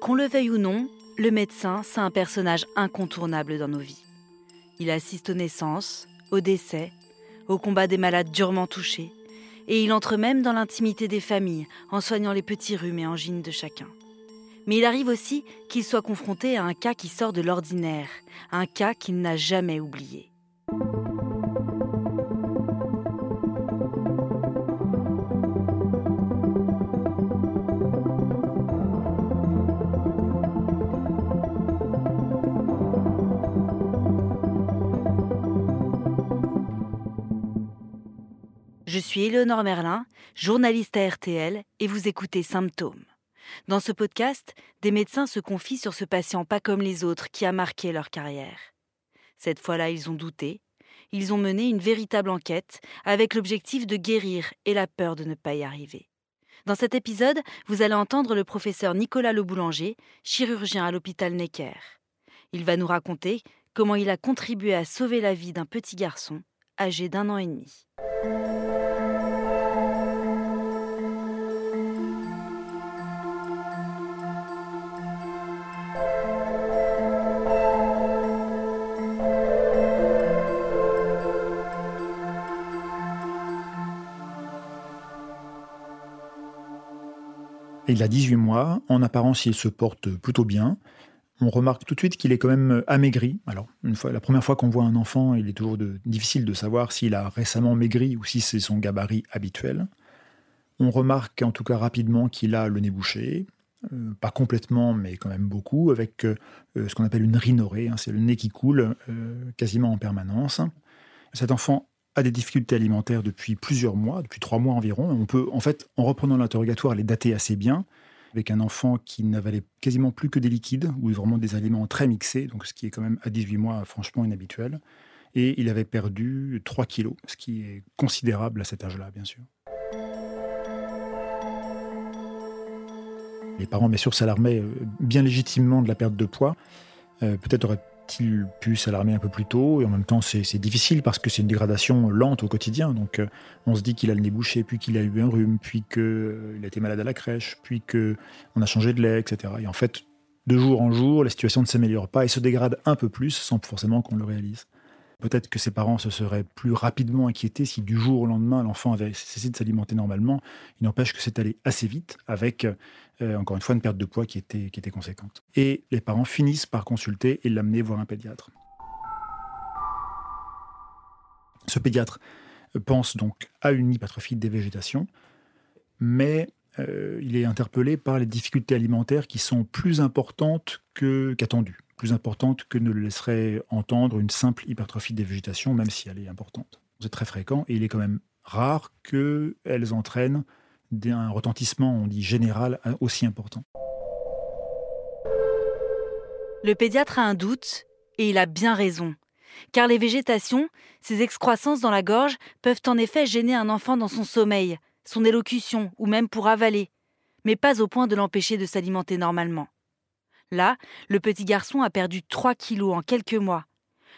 Qu'on le veuille ou non, le médecin, c'est un personnage incontournable dans nos vies. Il assiste aux naissances, aux décès, au combat des malades durement touchés, et il entre même dans l'intimité des familles en soignant les petits rhumes et angines de chacun. Mais il arrive aussi qu'il soit confronté à un cas qui sort de l'ordinaire, un cas qu'il n'a jamais oublié. Je suis Éléonore Merlin, journaliste à RTL, et vous écoutez Symptômes. Dans ce podcast, des médecins se confient sur ce patient pas comme les autres qui a marqué leur carrière. Cette fois-là, ils ont douté. Ils ont mené une véritable enquête avec l'objectif de guérir et la peur de ne pas y arriver. Dans cet épisode, vous allez entendre le professeur Nicolas Le Boulanger, chirurgien à l'hôpital Necker. Il va nous raconter comment il a contribué à sauver la vie d'un petit garçon âgé d'un an et demi. Il a 18 mois. En apparence, il se porte plutôt bien. On remarque tout de suite qu'il est quand même amaigri. Alors, une fois, la première fois qu'on voit un enfant, il est toujours difficile de savoir s'il a récemment maigri ou si c'est son gabarit habituel. On remarque en tout cas rapidement qu'il a le nez bouché, euh, pas complètement, mais quand même beaucoup, avec euh, ce qu'on appelle une rhinorée. Hein. c'est le nez qui coule euh, quasiment en permanence. Cet enfant a des difficultés alimentaires depuis plusieurs mois, depuis trois mois environ. On peut, en fait, en reprenant l'interrogatoire, les dater assez bien, avec un enfant qui n'avalait quasiment plus que des liquides, ou vraiment des aliments très mixés, donc ce qui est quand même à 18 mois franchement inhabituel. Et il avait perdu 3 kilos, ce qui est considérable à cet âge-là, bien sûr. Les parents, bien sûr, s'alarmaient euh, bien légitimement de la perte de poids. Euh, peut-être aurait il pu s'alarmer un peu plus tôt Et en même temps, c'est difficile parce que c'est une dégradation lente au quotidien. Donc, euh, on se dit qu'il a le nez bouché, puis qu'il a eu un rhume, puis qu'il euh, a été malade à la crèche, puis qu'on a changé de lait, etc. Et en fait, de jour en jour, la situation ne s'améliore pas et se dégrade un peu plus sans forcément qu'on le réalise. Peut-être que ses parents se seraient plus rapidement inquiétés si du jour au lendemain l'enfant avait cessé de s'alimenter normalement. Il n'empêche que c'est allé assez vite avec, euh, encore une fois, une perte de poids qui était, conséquente. Et les parents finissent par consulter et l'amener voir un pédiatre. Ce pédiatre pense donc à une hypertrophie des végétations, mais euh, il est interpellé par les difficultés alimentaires qui sont plus importantes qu'attendues plus importante que ne le laisserait entendre une simple hypertrophie des végétations, même si elle est importante. C'est très fréquent et il est quand même rare qu'elles entraînent un retentissement, on dit général, aussi important. Le pédiatre a un doute et il a bien raison. Car les végétations, ces excroissances dans la gorge, peuvent en effet gêner un enfant dans son sommeil, son élocution ou même pour avaler, mais pas au point de l'empêcher de s'alimenter normalement. Là, le petit garçon a perdu 3 kilos en quelques mois.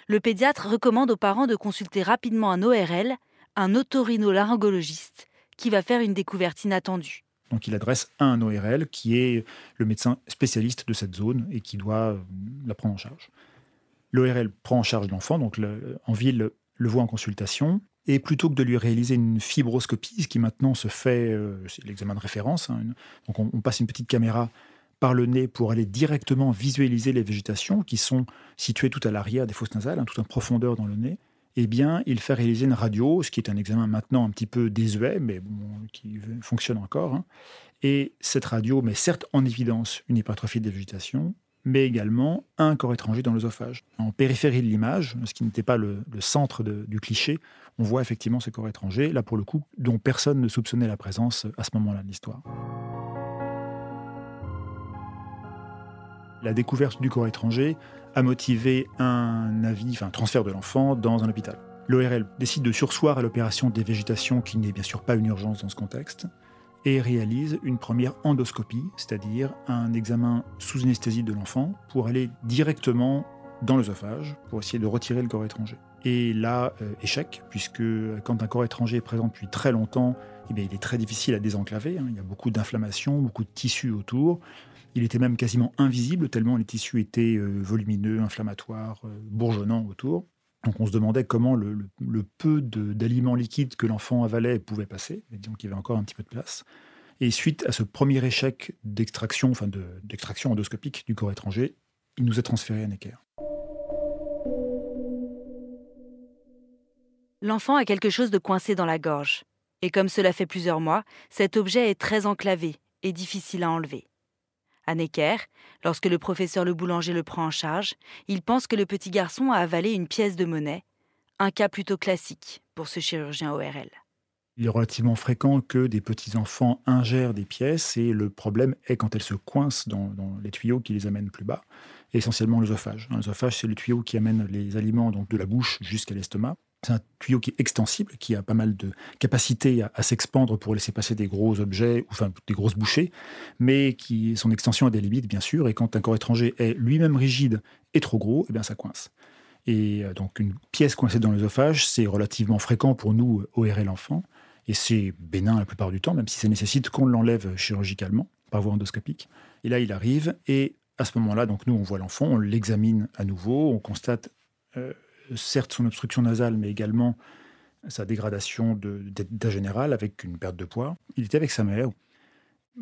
Le pédiatre recommande aux parents de consulter rapidement un ORL, un otorhinolaryngologiste, qui va faire une découverte inattendue. Donc il adresse à un ORL qui est le médecin spécialiste de cette zone et qui doit euh, la prendre en charge. L'ORL prend en charge l'enfant, donc en ville le voit en consultation, et plutôt que de lui réaliser une fibroscopie, ce qui maintenant se fait, euh, c'est l'examen de référence, hein, donc on, passe une petite caméra par le nez pour aller directement visualiser les végétations qui sont situées tout à l'arrière des fosses nasales, hein, tout en profondeur dans le nez, eh bien, il fait réaliser une radio, ce qui est un examen maintenant un petit peu désuet, mais qui fonctionne encore. Hein. Et cette radio met certes en évidence une hypertrophie des végétations, mais également un corps étranger dans l'œsophage. En périphérie de l'image, ce qui n'était pas le, centre du cliché, on voit effectivement ce corps étranger, là pour le coup, dont personne ne soupçonnait la présence à ce moment-là de l'histoire. La découverte du corps étranger a motivé un avis, enfin transfert de l'enfant dans un hôpital. L'ORL décide de sursoir à l'opération des végétations, qui n'est bien sûr pas une urgence dans ce contexte, et réalise une première endoscopie, c'est-à-dire un examen sous anesthésie de l'enfant pour aller directement dans l'œsophage pour essayer de retirer le corps étranger. Et là, euh, échec, puisque quand un corps étranger est présent depuis très longtemps, eh il est très difficile à désenclaver. Hein. Il y a beaucoup d'inflammation, beaucoup de tissus autour. Il était même quasiment invisible, tellement les tissus étaient euh, volumineux, inflammatoires, euh, bourgeonnants autour. Donc on se demandait comment le, peu d'aliments liquides que l'enfant avalait pouvait passer. Et donc il y avait encore un petit peu de place. Et suite à ce premier échec d'extraction, enfin d'extraction endoscopique du corps étranger, il nous a transféré à Necker. L'enfant a quelque chose de coincé dans la gorge. Et comme cela fait plusieurs mois, cet objet est très enclavé et difficile à enlever. À Necker, lorsque le professeur le boulanger le prend en charge, il pense que le petit garçon a avalé une pièce de monnaie, un cas plutôt classique pour ce chirurgien ORL. Il est relativement fréquent que des petits-enfants ingèrent des pièces et le problème est quand elles se coincent dans, les tuyaux qui les amènent plus bas, essentiellement l'œsophage. L'œsophage, c'est le tuyau qui amène les aliments donc de la bouche jusqu'à l'estomac. C'est un tuyau qui est extensible, qui a pas mal de capacité à, s'expandre pour laisser passer des gros objets, enfin des grosses bouchées, mais qui son extension a des limites bien sûr. Et quand un corps étranger est lui-même rigide et trop gros, eh bien ça coince. Et euh, donc une pièce coincée dans l'œsophage, c'est relativement fréquent pour nous ORL l'enfant, et c'est bénin la plupart du temps, même si ça nécessite qu'on l'enlève chirurgicalement par voie endoscopique. Et là, il arrive, et à ce moment-là, donc nous on voit l'enfant, on l'examine à nouveau, on constate euh, certes son obstruction nasale, mais également sa dégradation d'état général avec une perte de poids. Il était avec sa mère,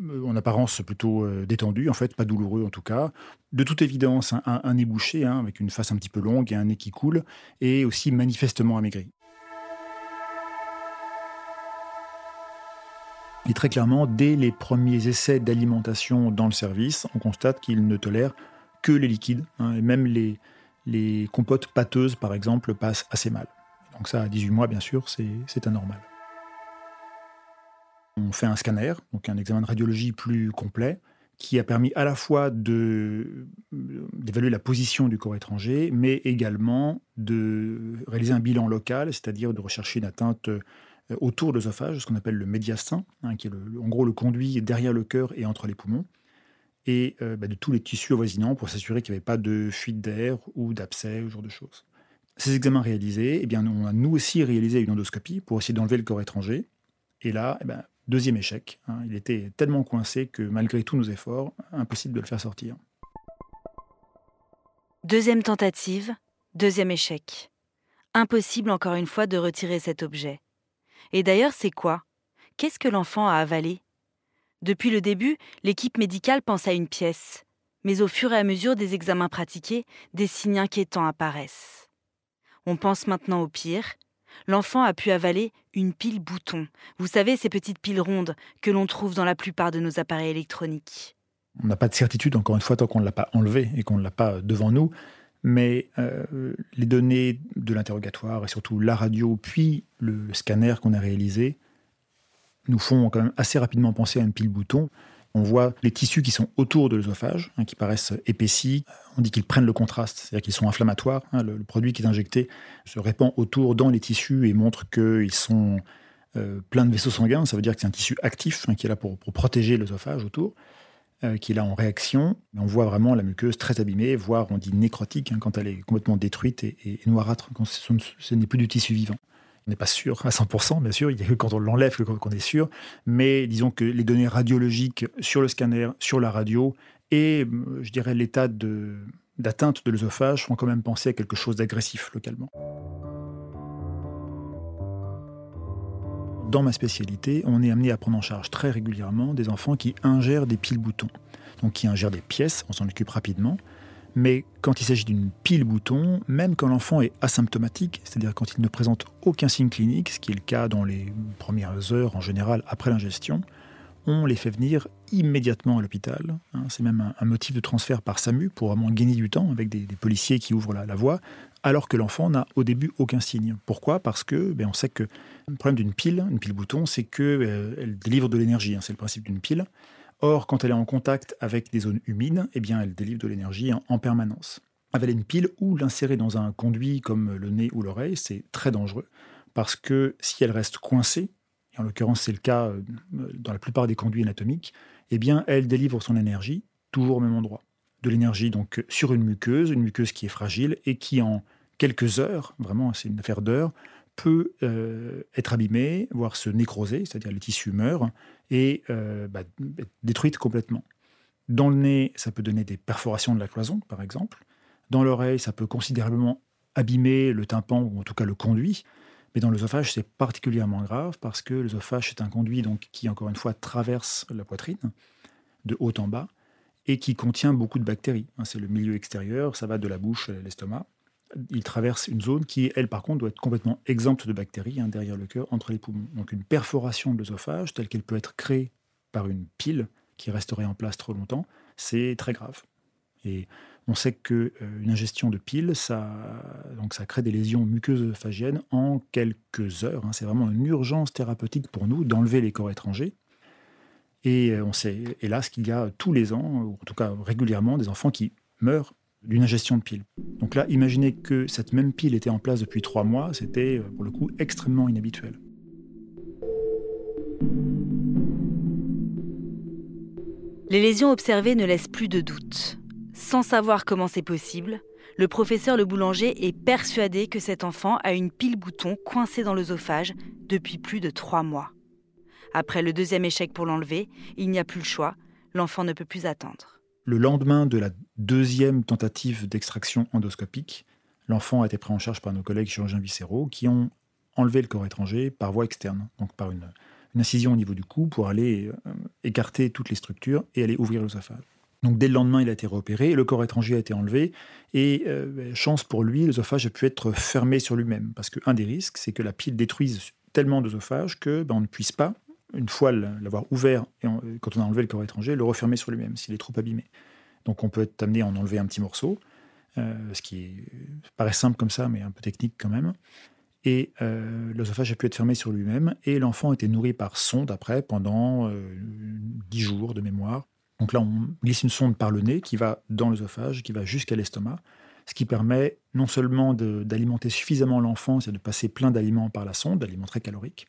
euh, en apparence plutôt euh, détendu, en fait, pas douloureux en tout cas. De toute évidence, un, nez bouché, hein, avec une face un petit peu longue et un nez qui coule, et aussi manifestement amaigri. Et très clairement, dès les premiers essais d'alimentation dans le service, on constate qu'il ne tolère que les liquides, hein, et même les, les compotes pâteuses, par exemple, passent assez mal. Donc ça, à 18 mois, bien sûr, c'est anormal. On fait un scanner, donc un examen de radiologie plus complet, qui a permis à la fois d'évaluer la position du corps étranger, mais également de réaliser un bilan local, c'est-à-dire de rechercher une atteinte euh, autour de l'œsophage, ce qu'on appelle le médiastin, hein, qui est en gros le conduit derrière le cœur et entre les poumons et euh, bah, de tous les tissus avoisinants pour s'assurer qu'il n'y avait pas de fuite d'air ou d'abcès, ce genre de choses. Ces examens réalisés, eh bien, on a nous aussi réalisé une endoscopie pour essayer d'enlever le corps étranger. Et là, eh ben, deuxième échec. Hein. il était tellement coincé que malgré tous nos efforts, impossible de le faire sortir. Deuxième tentative, deuxième échec. Impossible encore une fois de retirer cet objet. Et d'ailleurs, c'est quoi? Qu'est-ce que l'enfant a avalé? Depuis le début, l'équipe médicale pense à une pièce, mais au fur et à mesure des examens pratiqués, des signes inquiétants apparaissent. On pense maintenant au pire. L'enfant a pu avaler une pile bouton. Vous savez, ces petites piles rondes que l'on trouve dans la plupart de nos appareils électroniques. On n'a pas de certitude, encore une fois, tant qu'on ne l'a pas enlevé et qu'on ne l'a pas devant nous. Mais euh, les données de l'interrogatoire et surtout la radio, puis le scanner qu'on a réalisé, nous font quand même assez rapidement penser à une pile bouton. On voit les tissus qui sont autour de l'œsophage, hein, qui paraissent épaissis. On dit qu'ils prennent le contraste, c'est-à-dire qu'ils sont inflammatoires. Hein. le, produit qui est injecté se répand autour dans les tissus et montre qu'ils sont euh, pleins de vaisseaux sanguins. Ça veut dire que c'est un tissu actif hein, qui est là pour, protéger l'œsophage autour, euh, qui est là en réaction. On voit vraiment la muqueuse très abîmée, voire on dit nécrotique quand elle est complètement détruite et, noirâtre, quand ce n'est plus du tissu vivant. On n'est pas sûr à 100%, bien sûr, il n'y a que quand on l'enlève qu'on est sûr, mais disons que les données radiologiques sur le scanner, sur la radio, et euh, je dirais l'état d'atteinte de, l'œsophage font quand même penser à quelque chose d'agressif localement. Dans ma spécialité, on est amené à prendre en charge très régulièrement des enfants qui ingèrent des piles boutons, donc qui ingèrent des pièces, on s'en occupe rapidement, mais quand il s'agit d'une pile bouton, même quand l'enfant est asymptomatique, c'est-à-dire quand il ne présente aucun signe clinique, ce qui est le cas dans les premières heures en général après l'ingestion, on les fait venir immédiatement à l'hôpital. Hein. c'est même un, motif de transfert par SAMU pour vraiment gagner du temps avec des, policiers qui ouvrent la, voie, alors que l'enfant n'a au début aucun signe. Pourquoi? Parce que ben, on sait que le problème d'une pile, une pile bouton, c'est qu'elle euh, délivre de l'énergie. Hein. c'est le principe d'une pile. Or, quand elle est en contact avec des zones humides, eh bien, elle délivre de l'énergie en, permanence. Avaler une pile ou l'insérer dans un conduit comme le nez ou l'oreille, c'est très dangereux parce que si elle reste coincée, et en l'occurrence c'est le cas euh, dans la plupart des conduits anatomiques, eh bien, elle délivre son énergie toujours au même endroit. De l'énergie donc sur une muqueuse, une muqueuse qui est fragile et qui en quelques heures, vraiment c'est une affaire d'heures, peut euh, être abîmée, voire se nécroser, c'est-à-dire les tissus meurent, et euh, bah, être détruite complètement. Dans le nez, ça peut donner des perforations de la cloison, par exemple. Dans l'oreille, ça peut considérablement abîmer le tympan, ou en tout cas le conduit. Mais dans l'œsophage, c'est particulièrement grave parce que l'œsophage est un conduit donc, qui, encore une fois, traverse la poitrine de haut en bas et qui contient beaucoup de bactéries. Hein, c'est le milieu extérieur, ça va de la bouche à l'estomac. Il traverse une zone qui, elle, par contre, doit être complètement exempte de bactéries hein, derrière le cœur, entre les poumons. Donc une perforation de l'œsophage, telle qu'elle peut être créée par une pile qui resterait en place trop longtemps, c'est très grave. Et on sait qu'une euh, ingestion de piles, ça, donc ça crée des lésions muqueuses phagiennes en quelques heures. Hein. C'est vraiment une urgence thérapeutique pour nous d'enlever les corps étrangers. Et euh, on sait, hélas, qu'il y a tous les ans, ou en tout cas régulièrement, des enfants qui meurent d'une ingestion de piles. Donc là, imaginez que cette même pile était en place depuis trois mois, c'était euh, pour le coup extrêmement inhabituel. Les lésions observées ne laissent plus de doute. Sans savoir comment c'est possible, le professeur Le Boulanger est persuadé que cet enfant a une pile bouton coincée dans l'œsophage depuis plus de trois mois. Après le deuxième échec pour l'enlever, il n'y a plus le choix, l'enfant ne peut plus attendre. Le lendemain de la deuxième tentative d'extraction endoscopique, l'enfant a été pris en charge par nos collègues chirurgiens viscéraux qui ont enlevé le corps étranger par voie externe, donc par une, incision au niveau du cou pour aller euh, écarter toutes les structures et aller ouvrir l'œsophage. Donc dès le lendemain, il a été réopéré, le corps étranger a été enlevé, et euh, chance pour lui, l'œsophage a pu être fermé sur lui-même. Parce qu'un des risques, c'est que la pile détruise tellement d'œsophage que ben, ne puisse pas, une fois l'avoir ouvert, et quand on a enlevé le corps étranger, le refermer sur lui-même, s'il est trop abîmé. Donc on peut être amené à en enlever un petit morceau, euh, ce qui paraît simple comme ça, mais un peu technique quand même. Et euh, l'œsophage a pu être fermé sur lui-même, et l'enfant a été nourri par sonde après pendant dix jours de mémoire. Donc là, on glisse une sonde par le nez qui va dans l'œsophage, qui va jusqu'à l'estomac, ce qui permet non seulement d'alimenter suffisamment l'enfant, c'est de passer plein d'aliments par la sonde, d'aliments très caloriques,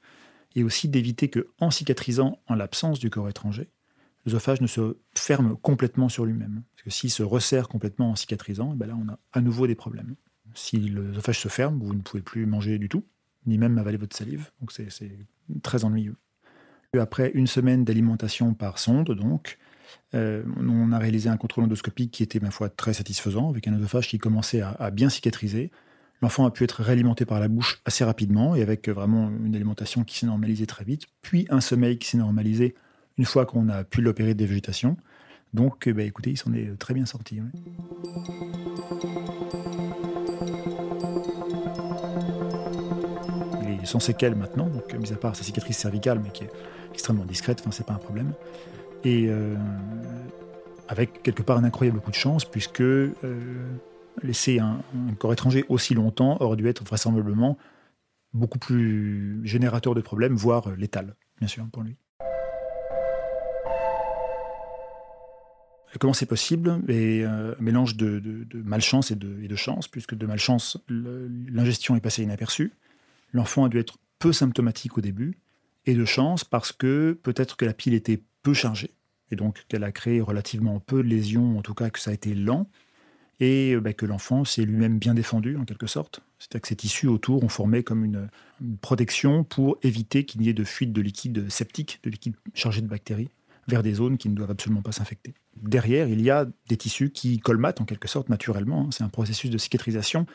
et aussi d'éviter que, en cicatrisant en l'absence du corps étranger, l'œsophage ne se ferme complètement sur lui-même. Parce que s'il se resserre complètement en cicatrisant, ben là, on a à nouveau des problèmes. Si l'œsophage se ferme, vous ne pouvez plus manger du tout, ni même avaler votre salive. Donc c'est très ennuyeux. Après une semaine d'alimentation par sonde, donc, euh, on a réalisé un contrôle endoscopique qui était, ma foi, très satisfaisant, avec un oesophage qui commençait à, bien cicatriser. L'enfant a pu être réalimenté par la bouche assez rapidement et avec vraiment une alimentation qui s'est normalisée très vite, puis un sommeil qui s'est normalisé une fois qu'on a pu l'opérer de végétation. Donc, eh ben, écoutez, il s'en est très bien sorti. Il est sans séquelles maintenant, donc mis à part sa cicatrice cervicale, mais qui est extrêmement discrète, enfin, c'est pas un problème et euh, avec quelque part un incroyable coup de chance, puisque euh, laisser un, corps étranger aussi longtemps aurait dû être vraisemblablement beaucoup plus générateur de problèmes, voire létal, bien sûr, pour lui. Comment c'est possible? Et, Un mélange de, malchance et et de, chance, puisque de malchance, l'ingestion est passée inaperçue. L'enfant a dû être peu symptomatique au début, et de chance parce que peut-être que la pile était peu chargée, et donc qu'elle a créé relativement peu de lésions, en tout cas que ça a été lent, et euh, bah, que l'enfant s'est lui-même bien défendu en quelque sorte. C'est-à-dire que ces tissus autour ont formé comme une, protection pour éviter qu'il n'y ait de fuite de liquide septique, de liquide chargé de bactéries, vers des zones qui ne doivent absolument pas s'infecter. Derrière, il y a des tissus qui colmatent en quelque sorte naturellement. Hein. C'est un processus de cicatrisation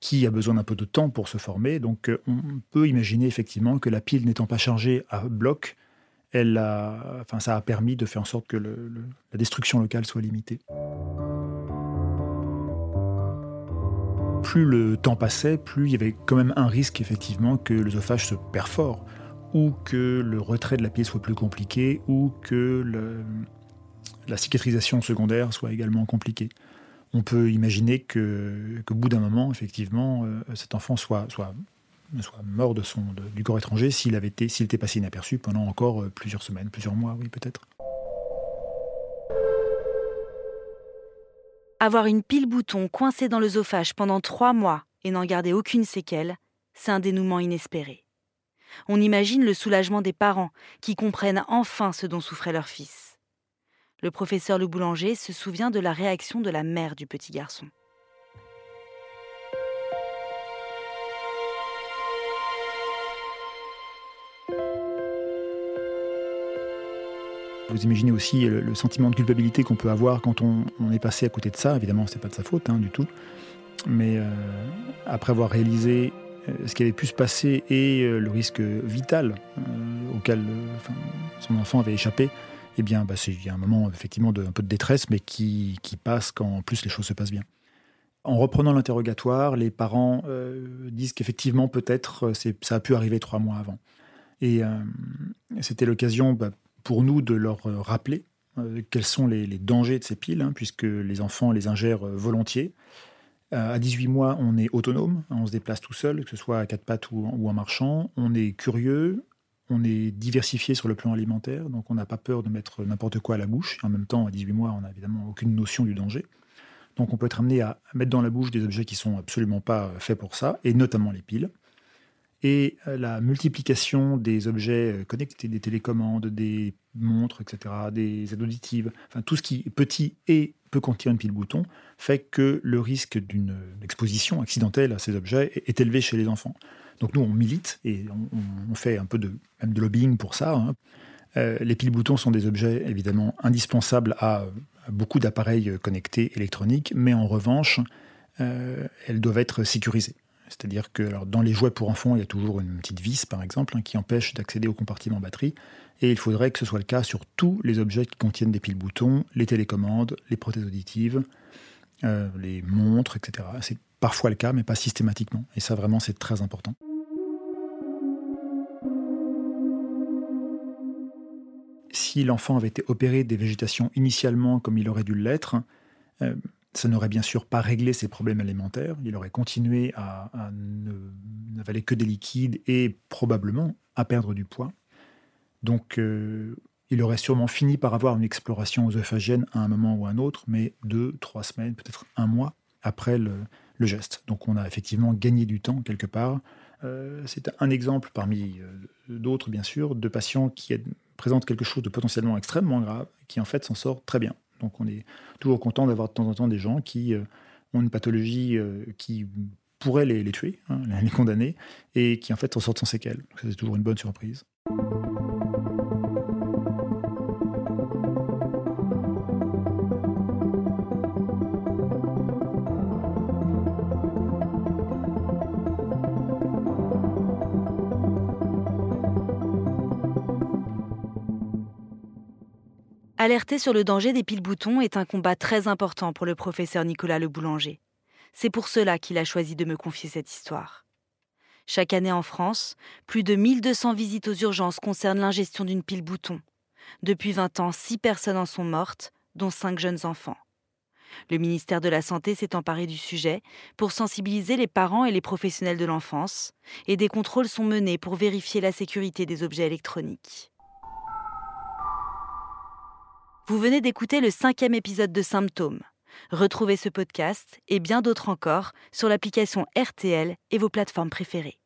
qui a besoin d'un peu de temps pour se former. Donc euh, on peut imaginer effectivement que la pile n'étant pas chargée à bloc, elle enfin, ça a permis de faire en sorte que la destruction locale soit limitée. Plus le temps passait, plus il y avait quand même un risque effectivement que l'œsophage se perfore, ou que le retrait de la pile soit plus compliqué, ou que la cicatrisation secondaire soit également compliquée. On peut imaginer qu'au bout d'un moment, effectivement, euh, cet enfant soit, mort du corps étranger s'il avait été, s'il était passé inaperçu pendant encore euh, plusieurs semaines, plusieurs mois, oui, peut-être. Avoir une pile bouton coincée dans l'œsophage pendant trois mois et n'en garder aucune séquelle, c'est un dénouement inespéré. On imagine le soulagement des parents qui comprennent enfin ce dont souffrait leur fils. Le professeur Le Boulanger se souvient de la réaction de la mère du petit garçon. Vous imaginez aussi le, sentiment de culpabilité qu'on peut avoir quand on, est passé à côté de ça. Évidemment, c'est pas de sa faute hein, du tout. Mais euh, après avoir réalisé euh, ce qui avait pu se passer et euh, le risque vital auquel son enfant avait échappé, eh bien, bah, c'est un moment effectivement de, peu de détresse, mais qui, qui, passe quand en plus les choses se passent bien. En reprenant l'interrogatoire, les parents disent qu'effectivement, peut-être, ça a pu arriver trois mois avant. Et c'était l'occasion bah, pour nous de leur rappeler quels sont les, dangers de ces piles, hein, puisque les enfants les ingèrent volontiers. Euh, à 18 mois, on est autonome, on se déplace tout seul, que ce soit à quatre pattes ou, en marchant. On est curieux, on est diversifié sur le plan alimentaire, donc on n'a pas peur de mettre n'importe quoi à la bouche. en même temps, à 18 mois, on n'a évidemment aucune notion du danger. Donc on peut être amené à mettre dans la bouche des objets qui sont absolument pas faits pour ça, et notamment les piles. Et euh, la multiplication des objets euh, connectés, des télécommandes, des montres, etc., des aides auditives, enfin tout ce qui est petit et peut contenir une pile bouton, fait que le risque d'une exposition accidentelle à ces objets est élevé chez les enfants. Donc nous, on milite et on, fait un peu de, lobbying pour ça. Hein. Euh, les piles boutons sont des objets évidemment indispensables à, beaucoup d'appareils connectés électroniques, mais en revanche, elles doivent être sécurisées. C'est-à-dire que dans les jouets pour enfants, il y a toujours une petite vis, par exemple, hein, qui empêche d'accéder au compartiment batterie. Et il faudrait que ce soit le cas sur tous les objets qui contiennent des piles boutons, les télécommandes, les prothèses auditives, euh, les montres, etc. C'est parfois le cas, mais pas systématiquement. Et ça, vraiment, c'est très important. Si l'enfant avait été opéré des végétations initialement comme il aurait dû l'être, euh, ça n'aurait bien sûr pas réglé ses problèmes alimentaires. Il aurait continué à, n'avaler que des liquides et probablement à perdre du poids. Donc, euh, il aurait sûrement fini par avoir une exploration œsophagienne à un moment ou à un autre, mais deux, trois semaines, peut-être un mois après le, geste. Donc, on a effectivement gagné du temps quelque part. Euh, c'est un exemple parmi euh, d'autres, bien sûr, de patients qui présentent quelque chose de potentiellement extrêmement grave, qui en fait s'en sort très bien. Donc on est toujours content d'avoir de temps en temps des gens qui euh, ont une pathologie euh, qui pourrait les, tuer, hein, les condamner, et qui en fait en sortent sans séquelles. C'est toujours une bonne surprise. Alerter sur le danger des piles-boutons est un combat très important pour le professeur Nicolas Le Boulanger. C'est pour cela qu'il a choisi de me confier cette histoire. Chaque année en France, plus de 1200 visites aux urgences concernent l'ingestion d'une pile-bouton. Depuis 20 ans, 6 personnes en sont mortes, dont 5 jeunes enfants. Le ministère de la Santé s'est emparé du sujet pour sensibiliser les parents et les professionnels de l'enfance, et des contrôles sont menés pour vérifier la sécurité des objets électroniques. Vous venez d'écouter le cinquième épisode de Symptômes. Retrouvez ce podcast et bien d'autres encore sur l'application RTL et vos plateformes préférées.